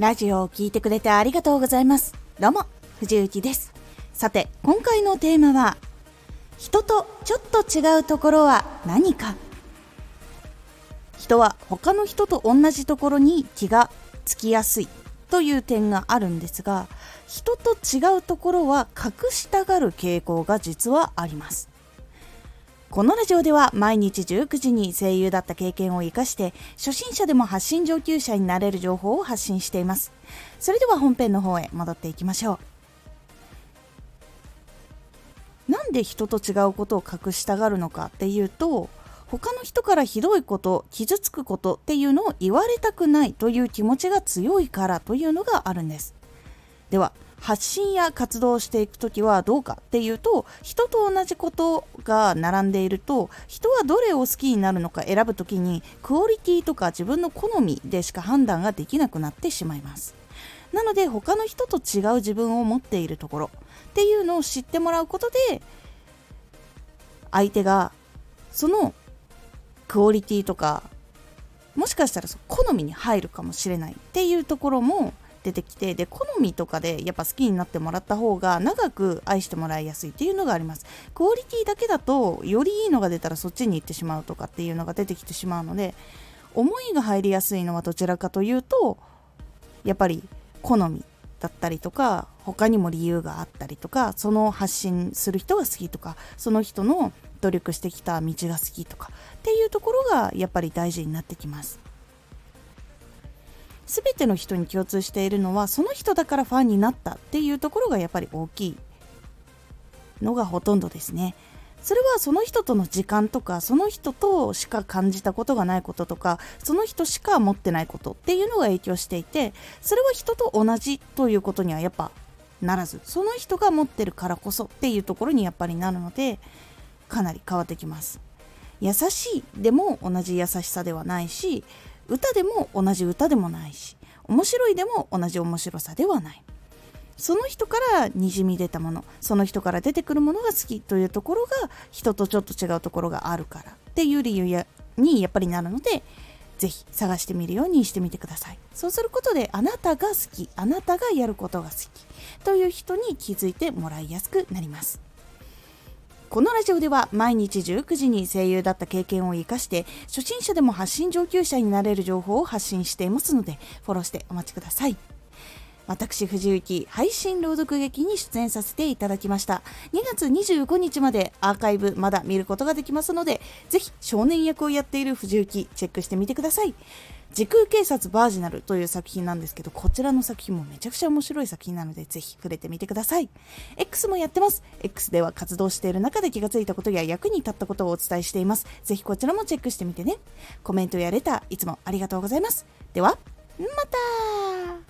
ラジオを聴いてくれてありがとうございます。どうも、藤幸です。さて、今回のテーマは、人とちょっと違うところは何か？人は他の人と同じところに気がつきやすいという点があるんですが人と違うところは隠したがる傾向が実はありますこのラジオでは毎日19時に声優だった経験を生かして初心者でも発信上級者になれる情報を発信しています。それでは本編の方へ戻っていきましょう。なんで人と違うことを隠したがるのかっていうと他の人からひどいこと傷つくことっていうのを言われたくないという気持ちが強いからというのがあるんです。では発信や活動していく時はどうかっていうと人と同じことが並んでいると人はどれを好きになるのか選ぶ時にクオリティとか自分の好みでしか判断ができなくなってしまいます。なので他の人と違う自分を持っているところっていうのを知ってもらうことで相手がそのクオリティとかもしかしたら好みに入るかもしれないっていうところも出てきてで好みとかでやっぱ好きになってもらった方が長く愛してもらいやすいっていうのがあります。クオリティだけだとよりいいのが出たらそっちに行ってしまうとかっていうのが出てきてしまうので思いが入りやすいのはどちらかというとやっぱり好みだったりとか他にも理由があったりとかその発信する人が好きとかその人の努力してきた道が好きとかっていうところがやっぱり大事になってきます。全ての人に共通しているのはその人だからファンになったっていうところがやっぱり大きいのがほとんどですね。それはその人との時間とかその人としか感じたことがないこととかその人しか持ってないことっていうのが影響していてそれは人と同じということにはやっぱならずその人が持ってるからこそっていうところにやっぱりなるのでかなり変わってきます優しいでも同じ優しさではないし歌でも同じ歌でもないし面白いでも同じ面白さではない。その人からにじみ出たものその人から出てくるものが好きというところが人とちょっと違うところがあるからっていう理由やにやっぱりなるのでぜひ探してみるようにしてみてください。そうすることであなたが好きあなたがやることが好きという人に気づいてもらいやすくなります。このラジオでは毎日19時に声優だった経験を生かして初心者でも発信上級者になれる情報を発信していますのでフォローしてお待ちください。私藤幸配信朗読劇に出演させていただきました2月25日までアーカイブまだ見ることができますのでぜひ少年役をやっている藤幸チェックしてみてください時空警察バージナルという作品なんですけど、こちらの作品もめちゃくちゃ面白い作品なので、ぜひ触れてみてください。X もやってます。X では活動している中で気がついたことや役に立ったことをお伝えしています。ぜひこちらもチェックしてみてね。コメントやレター、いつもありがとうございます。では、また